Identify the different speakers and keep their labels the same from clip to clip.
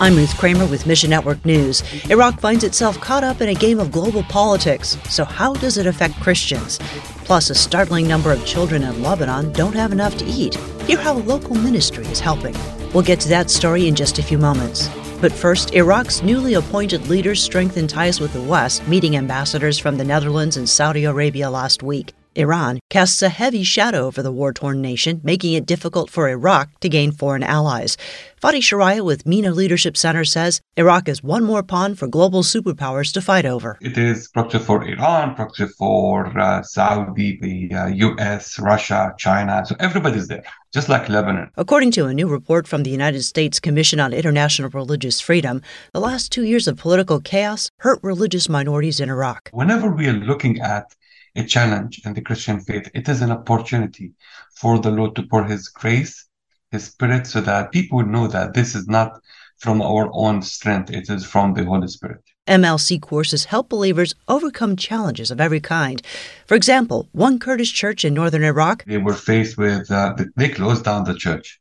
Speaker 1: I'm Ruth Kramer with Mission Network News. Iraq finds itself caught up in a game of global politics. So, how does it affect Christians? Plus, a startling number of children in Lebanon don't have enough to eat. Hear how a local ministry is helping. We'll get to that story in just a few moments. But first, Iraq's newly appointed leaders strengthened ties with the West, meeting ambassadors from the Netherlands and Saudi Arabia last week. Iran casts a heavy shadow over the war torn nation, making it difficult for Iraq to gain foreign allies. Fadi Sharaya with MENA Leadership Center says Iraq is one more pawn for global superpowers to fight over.
Speaker 2: It is proxy for Iran, proxy for uh, Saudi, the uh, US, Russia, China. So everybody's there, just like Lebanon.
Speaker 1: According to a new report from the United States Commission on International Religious Freedom, the last two years of political chaos hurt religious minorities in Iraq.
Speaker 2: Whenever we are looking at a challenge in the Christian faith. It is an opportunity for the Lord to pour His grace, His Spirit, so that people know that this is not from our own strength, it is from the Holy Spirit.
Speaker 1: MLC courses help believers overcome challenges of every kind. For example, one Kurdish church in northern Iraq.
Speaker 2: They were faced with, uh, they closed down the church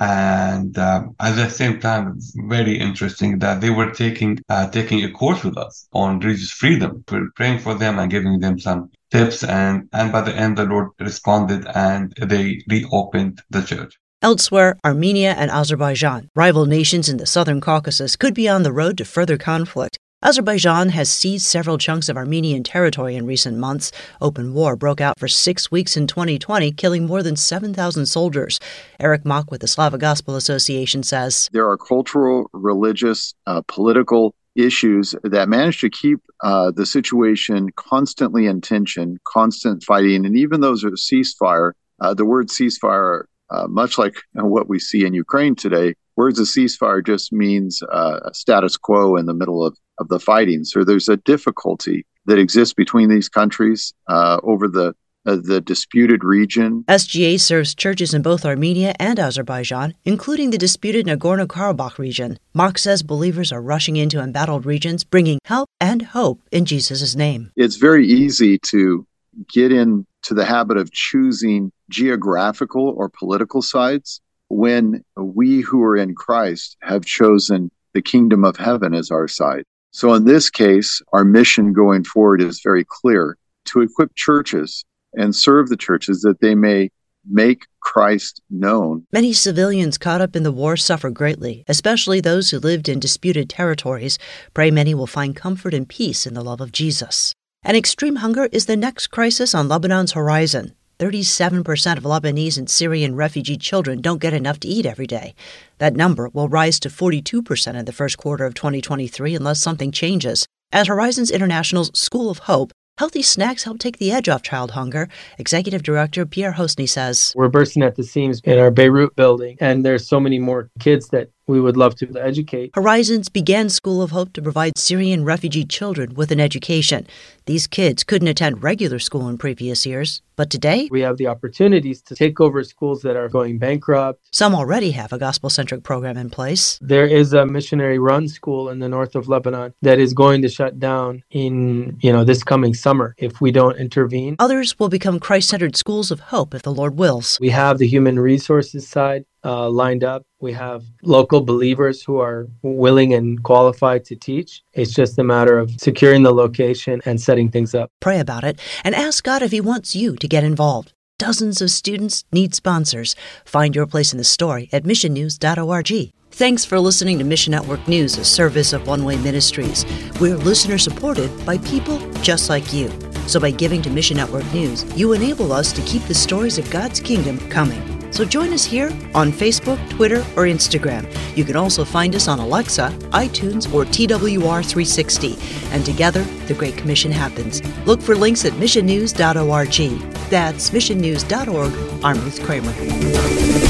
Speaker 2: and um, at the same time very interesting that they were taking uh, taking a course with us on religious freedom we're praying for them and giving them some tips and and by the end the lord responded and they reopened the church
Speaker 1: Elsewhere, Armenia and Azerbaijan, rival nations in the southern Caucasus, could be on the road to further conflict. Azerbaijan has seized several chunks of Armenian territory in recent months. Open war broke out for six weeks in 2020, killing more than 7,000 soldiers. Eric Mock with the Slavic Gospel Association says
Speaker 3: There are cultural, religious, uh, political issues that manage to keep uh, the situation constantly in tension, constant fighting. And even those are ceasefire, uh, the word ceasefire, uh, much like what we see in Ukraine today, words of ceasefire just means uh, status quo in the middle of of the fighting. So there's a difficulty that exists between these countries uh, over the uh, the disputed region.
Speaker 1: SGA serves churches in both Armenia and Azerbaijan, including the disputed Nagorno Karabakh region. Mock says believers are rushing into embattled regions, bringing help and hope in Jesus' name.
Speaker 3: It's very easy to get into the habit of choosing geographical or political sides when we who are in Christ have chosen the kingdom of heaven as our side. So, in this case, our mission going forward is very clear to equip churches and serve the churches that they may make Christ known.
Speaker 1: Many civilians caught up in the war suffer greatly, especially those who lived in disputed territories. Pray many will find comfort and peace in the love of Jesus. And extreme hunger is the next crisis on Lebanon's horizon. 37% of Lebanese and Syrian refugee children don't get enough to eat every day. That number will rise to 42% in the first quarter of 2023 unless something changes. At Horizons International's School of Hope, Healthy snacks help take the edge off child hunger. Executive Director Pierre Houssney says
Speaker 4: We're bursting at the seams in our Beirut building, and there's so many more kids that we would love to educate.
Speaker 1: Horizons began School of Hope to provide Syrian refugee children with an education. These kids couldn't attend regular school in previous years, but today
Speaker 4: we have the opportunities to take over schools that are going bankrupt.
Speaker 1: Some already have a gospel centric program in place.
Speaker 4: There is a missionary run school in the north of Lebanon that is going to shut down in, you know, this coming summer if we don't intervene.
Speaker 1: Others will become Christ centered schools of hope if the Lord wills.
Speaker 4: We have the human resources side uh, lined up. We have local believers who are willing and qualified to teach. It's just a matter of securing the location and setting things up.
Speaker 1: Pray about it and ask God if He wants you to get involved. Dozens of students need sponsors. Find your place in the story at missionnews.org. Thanks for listening to Mission Network News, a service of One Way Ministries. We're listener supported by people just like you. So by giving to Mission Network News, you enable us to keep the stories of God's kingdom coming. So join us here on Facebook, Twitter, or Instagram. You can also find us on Alexa, iTunes, or TWR360. And together, the Great Commission happens. Look for links at missionnews.org. That's missionnews.org. I'm Ruth Kramer.